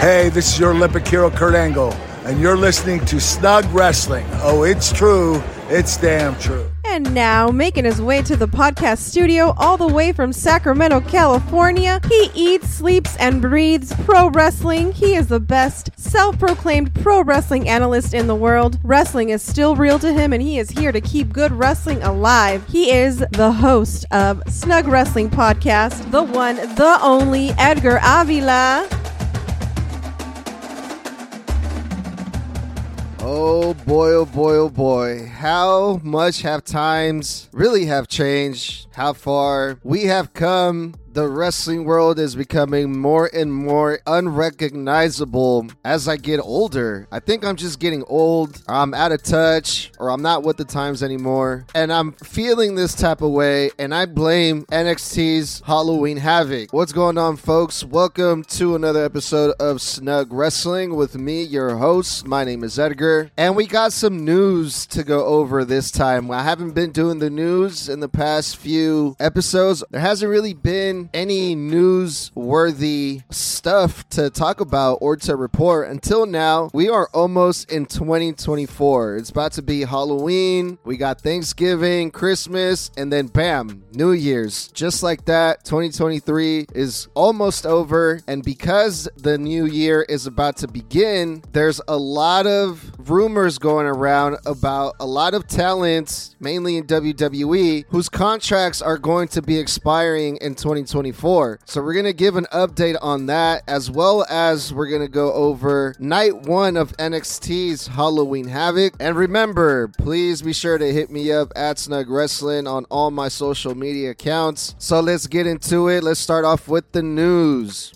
Hey, this is your Olympic hero, Kurt Angle, and you're listening to Snug Wrestling. Oh, it's true. It's damn true. And now, making his way to the podcast studio all the way from Sacramento, California, he eats, sleeps, and breathes pro wrestling. He is the best self proclaimed pro wrestling analyst in the world. Wrestling is still real to him, and he is here to keep good wrestling alive. He is the host of Snug Wrestling Podcast, the one, the only Edgar Avila. Oh boy, oh boy, oh boy. How much have times really have changed? How far we have come the wrestling world is becoming more and more unrecognizable as I get older. I think I'm just getting old, I'm out of touch, or I'm not with the times anymore. And I'm feeling this type of way, and I blame NXT's Halloween Havoc. What's going on, folks? Welcome to another episode of Snug Wrestling with me, your host. My name is Edgar, and we got some news to go over this time. I haven't been doing the news in the past few episodes. There hasn't really been any newsworthy stuff to talk about or to report until now. We are almost in 2024. It's about to be Halloween. We got Thanksgiving, Christmas, and then bam, New Year's. Just like that, 2023 is almost over. And because the new year is about to begin, there's a lot of rumors going around about a lot of talents, mainly in WWE, whose contracts are going to be expiring in 2024. So we're going to give an update on that as well as we're going to go over night one of NXT's Halloween Havoc. And remember, please be sure to hit me up at Snug Wrestling on all my social media accounts. So let's get into it. Let's start off with the news.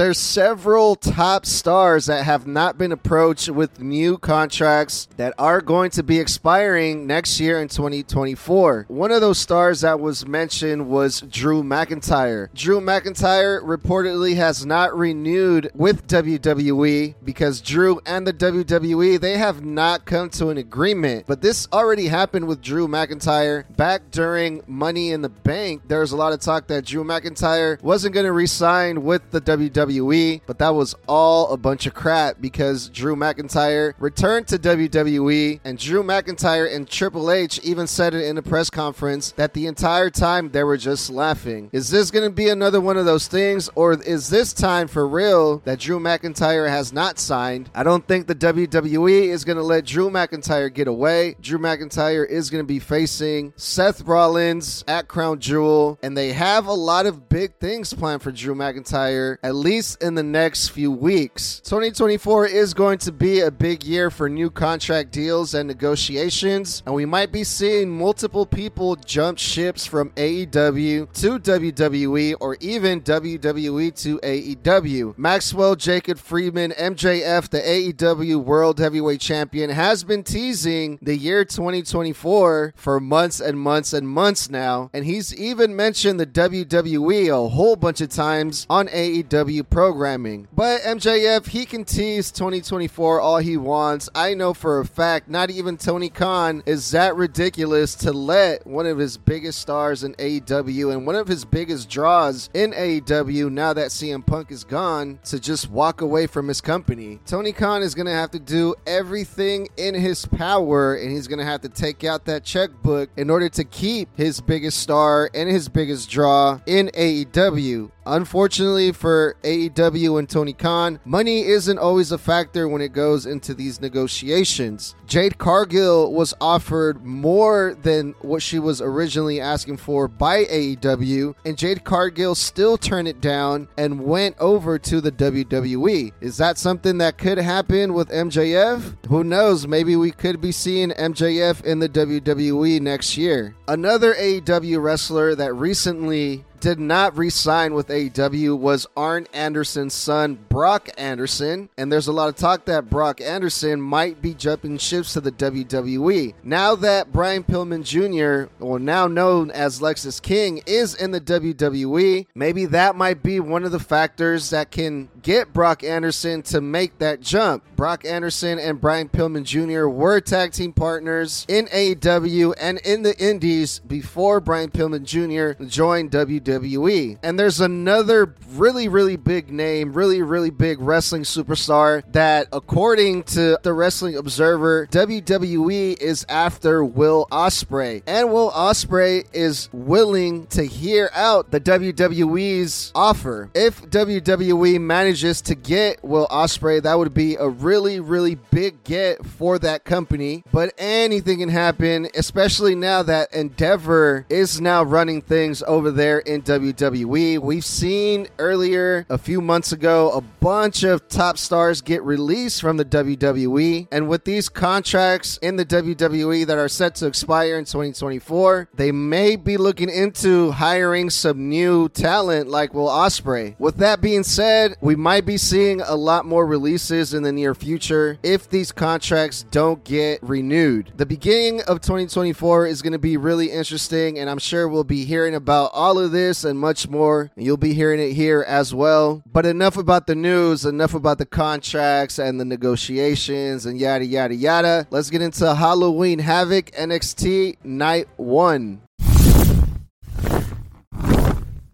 There's several top stars that have not been approached with new contracts that are going to be expiring next year in 2024. One of those stars that was mentioned was Drew McIntyre. Drew McIntyre reportedly has not renewed with WWE because Drew and the WWE they have not come to an agreement. But this already happened with Drew McIntyre back during Money in the Bank. There was a lot of talk that Drew McIntyre wasn't going to resign with the WWE WWE, but that was all a bunch of crap because Drew McIntyre returned to WWE, and Drew McIntyre and Triple H even said it in a press conference that the entire time they were just laughing. Is this going to be another one of those things, or is this time for real that Drew McIntyre has not signed? I don't think the WWE is going to let Drew McIntyre get away. Drew McIntyre is going to be facing Seth Rollins at Crown Jewel, and they have a lot of big things planned for Drew McIntyre, at least in the next few weeks. 2024 is going to be a big year for new contract deals and negotiations, and we might be seeing multiple people jump ships from AEW to WWE or even WWE to AEW. Maxwell Jacob Friedman, MJF, the AEW World Heavyweight Champion, has been teasing the year 2024 for months and months and months now, and he's even mentioned the WWE a whole bunch of times on AEW programming. But MJF, he can tease 2024 all he wants. I know for a fact, not even Tony Khan is that ridiculous to let one of his biggest stars in AEW and one of his biggest draws in AEW now that CM Punk is gone to just walk away from his company. Tony Khan is going to have to do everything in his power and he's going to have to take out that checkbook in order to keep his biggest star and his biggest draw in AEW. Unfortunately for AEW and Tony Khan, money isn't always a factor when it goes into these negotiations. Jade Cargill was offered more than what she was originally asking for by AEW, and Jade Cargill still turned it down and went over to the WWE. Is that something that could happen with MJF? Who knows? Maybe we could be seeing MJF in the WWE next year. Another AEW wrestler that recently did not re-sign with AEW was Arn Anderson's son, Brock Anderson, and there's a lot of talk that Brock Anderson might be jumping ships to the WWE. Now that Brian Pillman Jr., or now known as Lexis King, is in the WWE, maybe that might be one of the factors that can get Brock Anderson to make that jump. Brock Anderson and Brian Pillman Jr. were tag team partners in AEW and in the Indies before Brian Pillman Jr. joined WWE. WWE. And there's another really, really big name, really, really big wrestling superstar that, according to the Wrestling Observer, WWE is after Will Ospreay, and Will Ospreay is willing to hear out the WWE's offer. If WWE manages to get Will Ospreay, that would be a really, really big get for that company. But anything can happen, especially now that Endeavor is now running things over there in WWE. We've seen earlier, a few months ago, a bunch of top stars get released from the WWE. And with these contracts in the WWE that are set to expire in 2024, they may be looking into hiring some new talent like Will Ospreay. With that being said, we might be seeing a lot more releases in the near future if these contracts don't get renewed. The beginning of 2024 is going to be really interesting, and I'm sure we'll be hearing about all of this and much more. You'll be hearing it here as well. But enough about the news, enough about the contracts and the negotiations and yada, yada, yada. Let's get into Halloween Havoc NXT Night 1.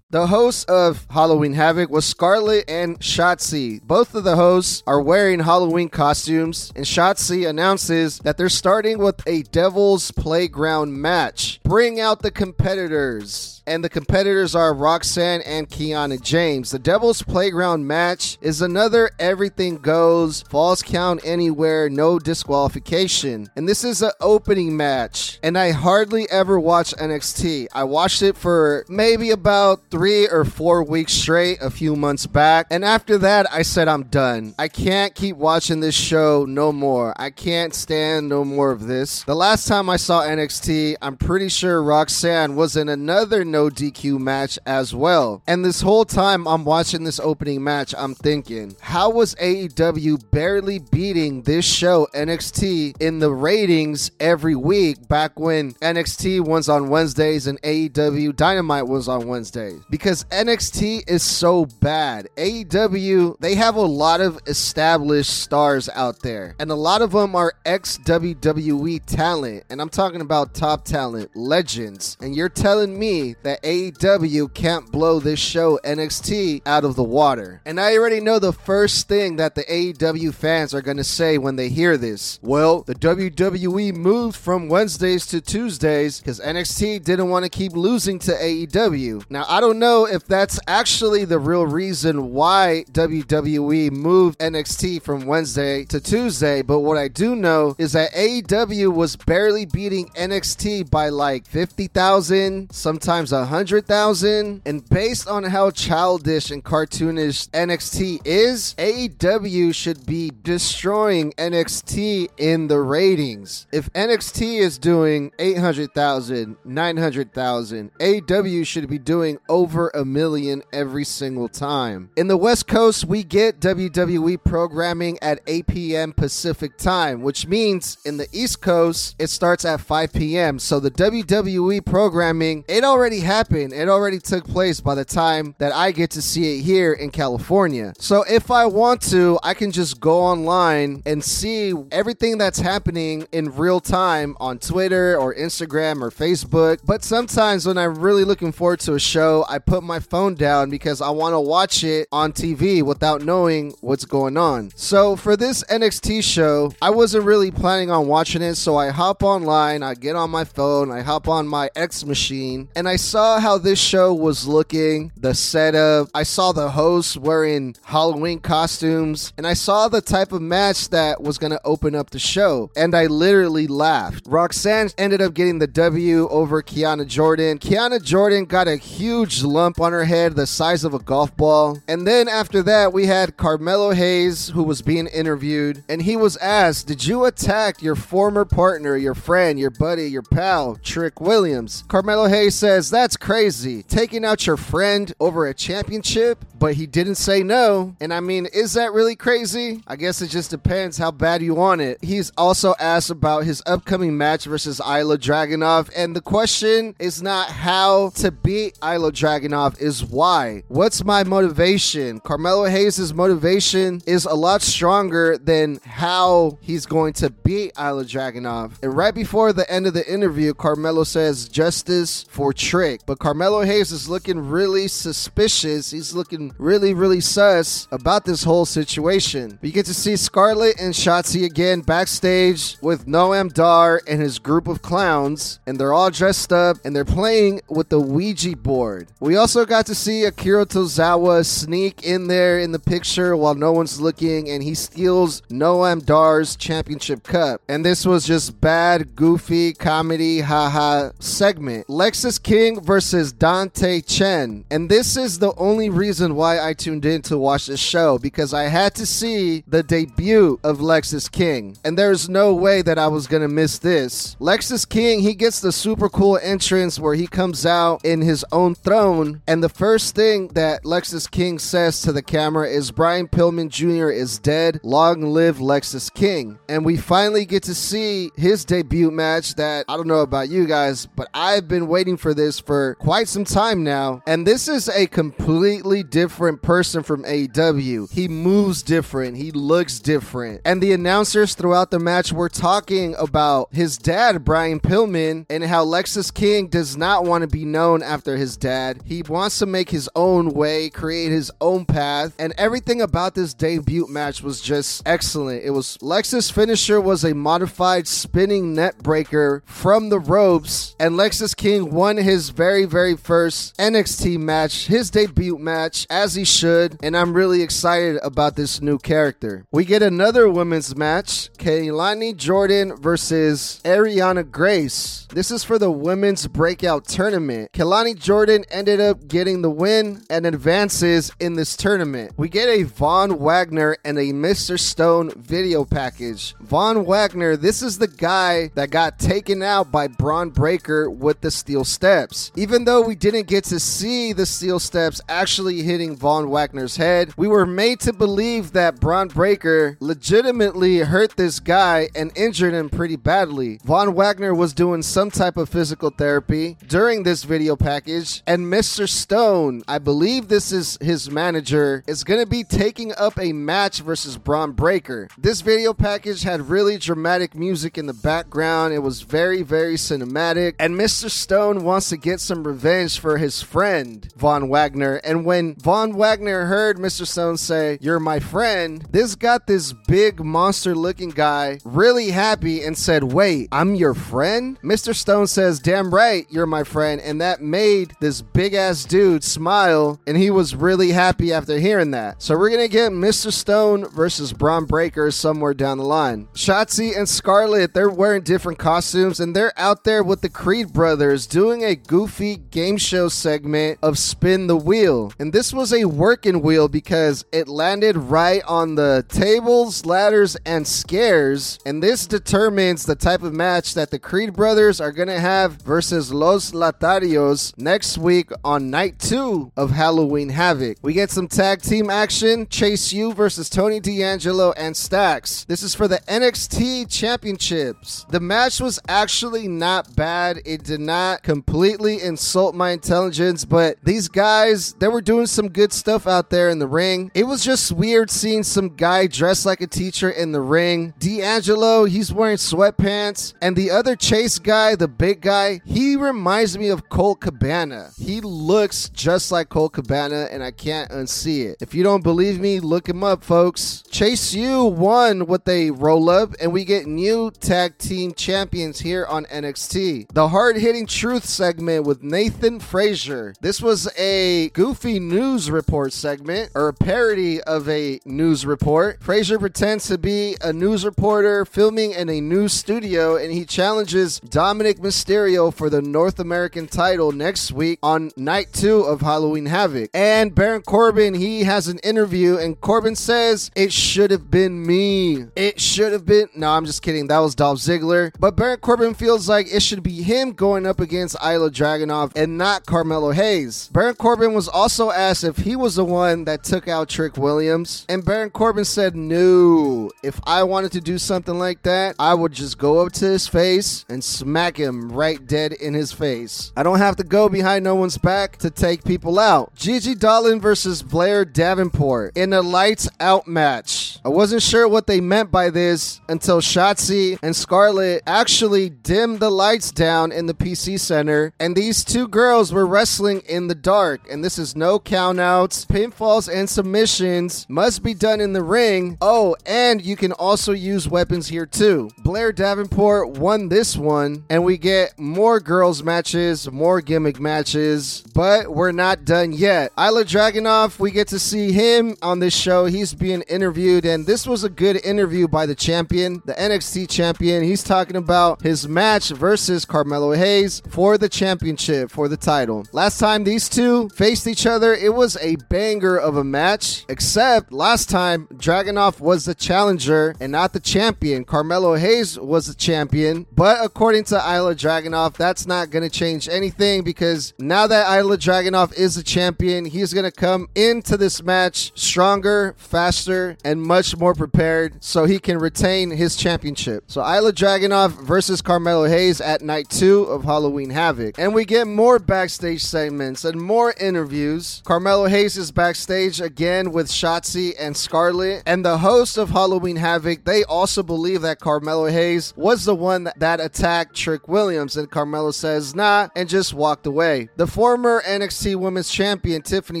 The hosts of Halloween Havoc was Scarlett and Shotzi. Both of the hosts are wearing Halloween costumes, and Shotzi announces that they're starting with a Devil's Playground match. Bring out the competitors and the competitors are Roxanne and Kiana James. The Devil's Playground match is another everything goes, falls count anywhere, no disqualification. And this is an opening match. And I hardly ever watch NXT. I watched it for maybe about three or four weeks straight a few months back. And after that, I said, I'm done. I can't keep watching this show no more. I can't stand no more of this. The last time I saw NXT, I'm pretty sure Roxanne was in another no DQ match as well. And this whole time I'm watching this opening match, I'm thinking, how was AEW barely beating this show, NXT, in the ratings every week back when NXT was on Wednesdays and AEW Dynamite was on Wednesdays? Because NXT is so bad. AEW, they have a lot of established stars out there, and a lot of them are ex WWE talent. And I'm talking about top talent, legends. And you're telling me that AEW can't blow this show NXT out of the water. And I already know the first thing that the AEW fans are going to say when they hear this. Well, the WWE moved from Wednesdays to Tuesdays because NXT didn't want to keep losing to AEW. Now, I don't know if that's actually the real reason why WWE moved NXT from Wednesday to Tuesday, but what I do know is that AEW was barely beating NXT by like 50,000, sometimes 100,000. And based on how childish and cartoonish NXT is, AEW should be destroying NXT in the ratings. If NXT is doing 800,000, 900,000, AEW should be doing over a million every single time. In the West Coast, we get WWE programming at 8 p.m. Pacific time, which means in the East Coast, it starts at 5 p.m. So the WWE programming, it already happened. It already took place by the time that I get to see it here in California. So if I want to, I can just go online and see everything that's happening in real time on Twitter or Instagram or Facebook. But sometimes when I'm really looking forward to a show, put my phone down because I want to watch it on TV without knowing what's going on. So for this NXT show, I wasn't really planning on watching it, so I hop online, I get on my phone, I hop on my X machine, and I saw how this show was looking, the setup. I saw the hosts wearing Halloween costumes, and I saw the type of match that was going to open up the show, and I literally laughed. Roxanne ended up getting the W over Kiana Jordan. Kiana Jordan got a huge lump on her head the size of a golf ball. And then after that, we had Carmelo Hayes, who was being interviewed, and he was asked, Did you attack your former partner, your friend, your buddy, your pal, Trick Williams? Carmelo Hayes says, That's crazy. Taking out your friend over a championship? But he didn't say no. And I mean, is that really crazy? I guess it just depends how bad you want it. He's also asked about his upcoming match versus Ilja Dragunov. And the question is not how to beat Ilja Dragunov Dragunov is why. What's my motivation? Carmelo Hayes' motivation is a lot stronger than how he's going to beat Ilja Dragunov. And right before the end of the interview, Carmelo says justice for Trick. But Carmelo Hayes is looking really suspicious. He's looking really, really sus about this whole situation. We get to see Scarlett and Shotzi again backstage with Noam Dar and his group of clowns, and they're all dressed up and they're playing with the Ouija board. We also got to see Akira Tozawa sneak in there in the picture while no one's looking, and he steals Noam Dar's championship cup. And this was just bad, goofy comedy, haha segment. Lexis King versus Dante Chen. And this is the only reason why I tuned in to watch this show because I had to see the debut of Lexis King. And there's no way that I was gonna miss this. Lexis King, he gets the super cool entrance where he comes out in his own throne, and the first thing that Lexis King says to the camera is Brian Pillman Jr. is dead. Long live Lexis King. And we finally get to see his debut match that I don't know about you guys, but I've been waiting for this for quite some time now. And this is a completely different person from AEW. He moves different, he looks different. And the announcers throughout the match were talking about his dad, Brian Pillman, and how Lexis King does not want to be known after his dad. He wants to make his own way, create his own path, and everything about this debut match was just excellent. It was Lexis' finisher was a modified spinning neckbreaker from the ropes, and Lexis King won his very, very first NXT match, his debut match, as he should, and I'm really excited about this new character. We get another women's match, Kelani Jordan versus Arianna Grace. This is for the women's breakout tournament. Kelani Jordan ended up getting the win and advances in this tournament. We get a Von Wagner and a Mr. Stone video package. Von Wagner, this is the guy that got taken out by Bron Breakker with the steel steps. Even though we didn't get to see the steel steps actually hitting Von Wagner's head, we were made to believe that Bron Breakker legitimately hurt this guy and injured him pretty badly. Von Wagner was doing some type of physical therapy during this video package, and Mr. Stone, I believe this is his manager, is going to be taking up a match versus Bron Breakker. This video package had really dramatic music in the background. It was very, very cinematic, and Mr. Stone wants to get some revenge for his friend, Von Wagner. And when Von Wagner heard Mr. Stone say, You're my friend, this got this big monster looking guy really happy and said, Wait, I'm your friend? Mr. Stone says, Damn right, you're my friend. And that made this big ass dude smile, and he was really happy after hearing that. So we're gonna get Mr. Stone versus Bron Breakker somewhere down the line. Shotzi and Scarlett, they're wearing different costumes, and they're out there with the Creed brothers doing a goofy game show segment of Spin the Wheel. And this was a working wheel because it landed right on the tables, ladders, and scares. And this determines the type of match that the Creed brothers are gonna have versus Los Lotharios next week on night two of Halloween Havoc. We get some tag team action Chase U versus Tony D'Angelo and Stacks. This is for the NXT Championships. The match was actually not bad. It did not completely insult my intelligence, but these guys, they were doing some good stuff out there in the ring. It was just weird seeing some guy dressed like a teacher in the ring. D'Angelo, he's wearing sweatpants, and the other Chase guy, the big guy, he reminds me of Colt Cabana. He looks just like Colt Cabana, and I can't unsee it. If you don't believe me, look him up, folks. Chase U won with a roll up, and we get new tag team champions here on NXT. The hard hitting truth segment with Nathan Frazer. This was a goofy news report segment, or a parody of a news report. Frazer pretends to be a news reporter filming in a news studio, and he challenges Dominik Mysterio for the North American title next week on night two of Halloween Havoc. And Baron Corbin, he has an interview, and Corbin says, It should have been me. It should have been. No, I'm just kidding. That was Dolph Ziggler. But Baron Corbin feels like it should be him going up against Ilja Dragunov and not Carmelo Hayes. Baron Corbin was also asked if he was the one that took out Trick Williams, and Baron Corbin said, No. If I wanted to do something like that, I would just go up to his face and smack him right dead in his face. I don't have to go behind no one's back to take people out. Gigi Dolin versus Blair Davenport in a lights out match. I wasn't sure what they meant by this until Shotzi and Scarlett actually dimmed the lights down in the PC Center, and these two girls were wrestling in the dark. And this is no countouts, pinfalls, and submissions must be done in the ring. Oh, and you can also use weapons here too. Blair Davenport won this one, and we get more girls' matches, more gimmick matches, but we're not done yet. Ilja Dragunov, we get to see him on this show. He's being interviewed, and this was a good interview by the champion, the NXT champion. He's talking about his match versus Carmelo Hayes for the championship, for the title. Last time these two faced each other, it was a banger of a match, except last time Dragunov was the challenger and not the champion. Carmelo Hayes was the champion, but according to Ilja Dragunov, that's not going to change anything because now that Ilja Dragunov is the champion, he's going to come into this match stronger, faster, and much more prepared so he can retain his championship. So Ilja Dragunov versus Carmelo Hayes at night two of Halloween Havoc. And we get more backstage segments and more interviews. Carmelo Hayes is backstage again with Shotzi and Scarlett. And the host of Halloween Havoc, they also believe that Carmelo Hayes was the one that, that attacked Trick Williams. And Carmelo says, nah, and just walked away. The former NXT Women's Champion, Tiffany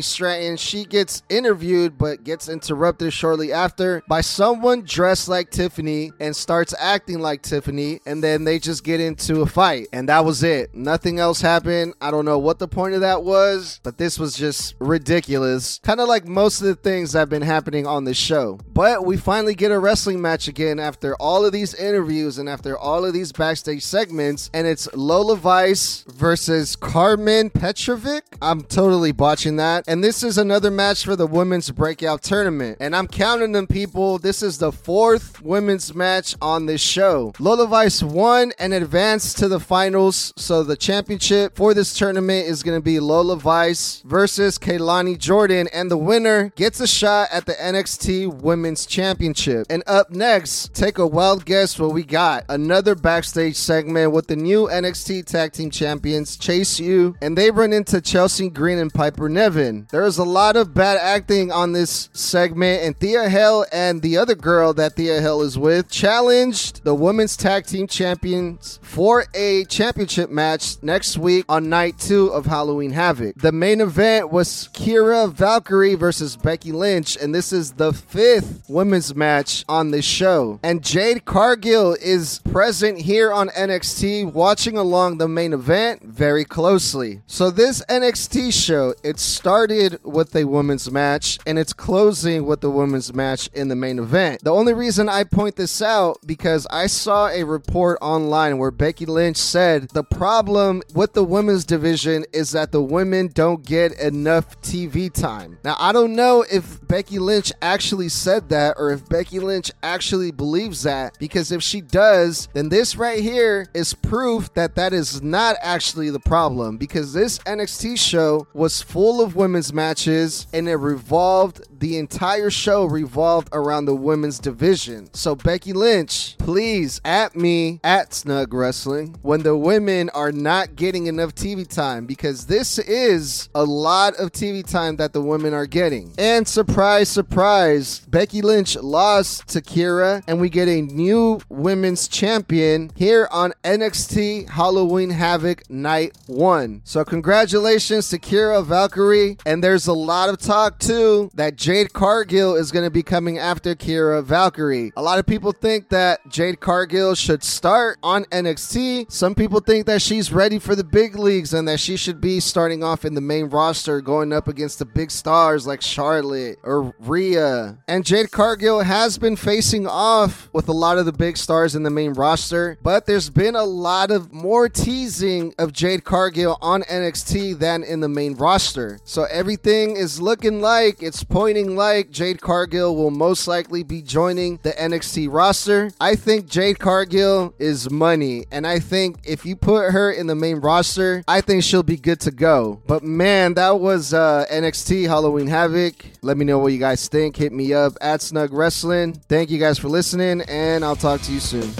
Stratton, she gets interviewed but gets interrupted shortly after by someone dressed like Tiffany and starts acting like Tiffany. And then they just get into a fight. And that was it. Nothing else happened. I don't know what the point of that was, but this was just ridiculous. Kind of like most of the things that have been happening on this show. But we finally get a wrestling match again after all of these interviews and after all of these backstage segments. And it's Lola Vice versus Carmen Petrovic. I'm totally botching that. And this is another match for the women's breakout tournament. And I'm counting them, people. This is the fourth women's match on this show. Lola Vice won and advanced to the finals. So the championship for this tournament is going to be Lola Vice versus Kelani Jordan. And the winner gets a shot at the NXT Women's Championship. And up next, take a wild guess what we got. Another backstage segment with the new NXT Tag Team Champions, Chase U, and they into Chelsea Green and Piper Niven. There is a lot of bad acting on this segment, and Thea Hale and the other girl that Thea Hale is with challenged the Women's Tag Team Champions for a championship match next week on night two of Halloween Havoc. The main event was Kira Valkyrie versus Becky Lynch, and this is the fifth women's match on this show. And Jade Cargill is present here on NXT, watching along the main event very closely. So this NXT show, it started with a women's match, and it's closing with the women's match in the main event. The only reason I point this out because I saw a report online where Becky Lynch said the problem with the women's division is that the women don't get enough TV time. Now, I don't know if Becky Lynch actually said that or if Becky Lynch actually believes that because if she does, then this right here is proof that that is not actually the problem because this NXT show was full of women's matches and it revolved the entire show revolved around the women's division. So Becky Lynch, please at me at Snug Wrestling when the women are not getting enough TV time because this is a lot of TV time that the women are getting. And surprise, surprise, Becky Lynch lost to Kira and we get a new women's champion here on NXT Halloween Havoc Night 1. So congratulations to Kira Valkyrie and there's a lot of talk too that Jade Cargill is going to be coming after Kira Valkyrie. A lot of people think that Jade Cargill should start on NXT. Some people think that she's ready for the big leagues and that she should be starting off in the main roster going up against the big stars like Charlotte or Rhea. And Jade Cargill has been facing off with a lot of the big stars in the main roster, but there's been a lot of more teasing of Jade Cargill on NXT than in the main roster. So everything is looking like it's pointing like Jade Cargill will most likely be joining the NXT roster. I think Jade Cargill is money, and I think if you put her in the main roster, I think she'll be good to go. But man, that was uh, NXT Halloween Havoc. Let me know what you guys think. Hit me up at Snug Wrestling. Thank you guys for listening, and I'll talk to you soon.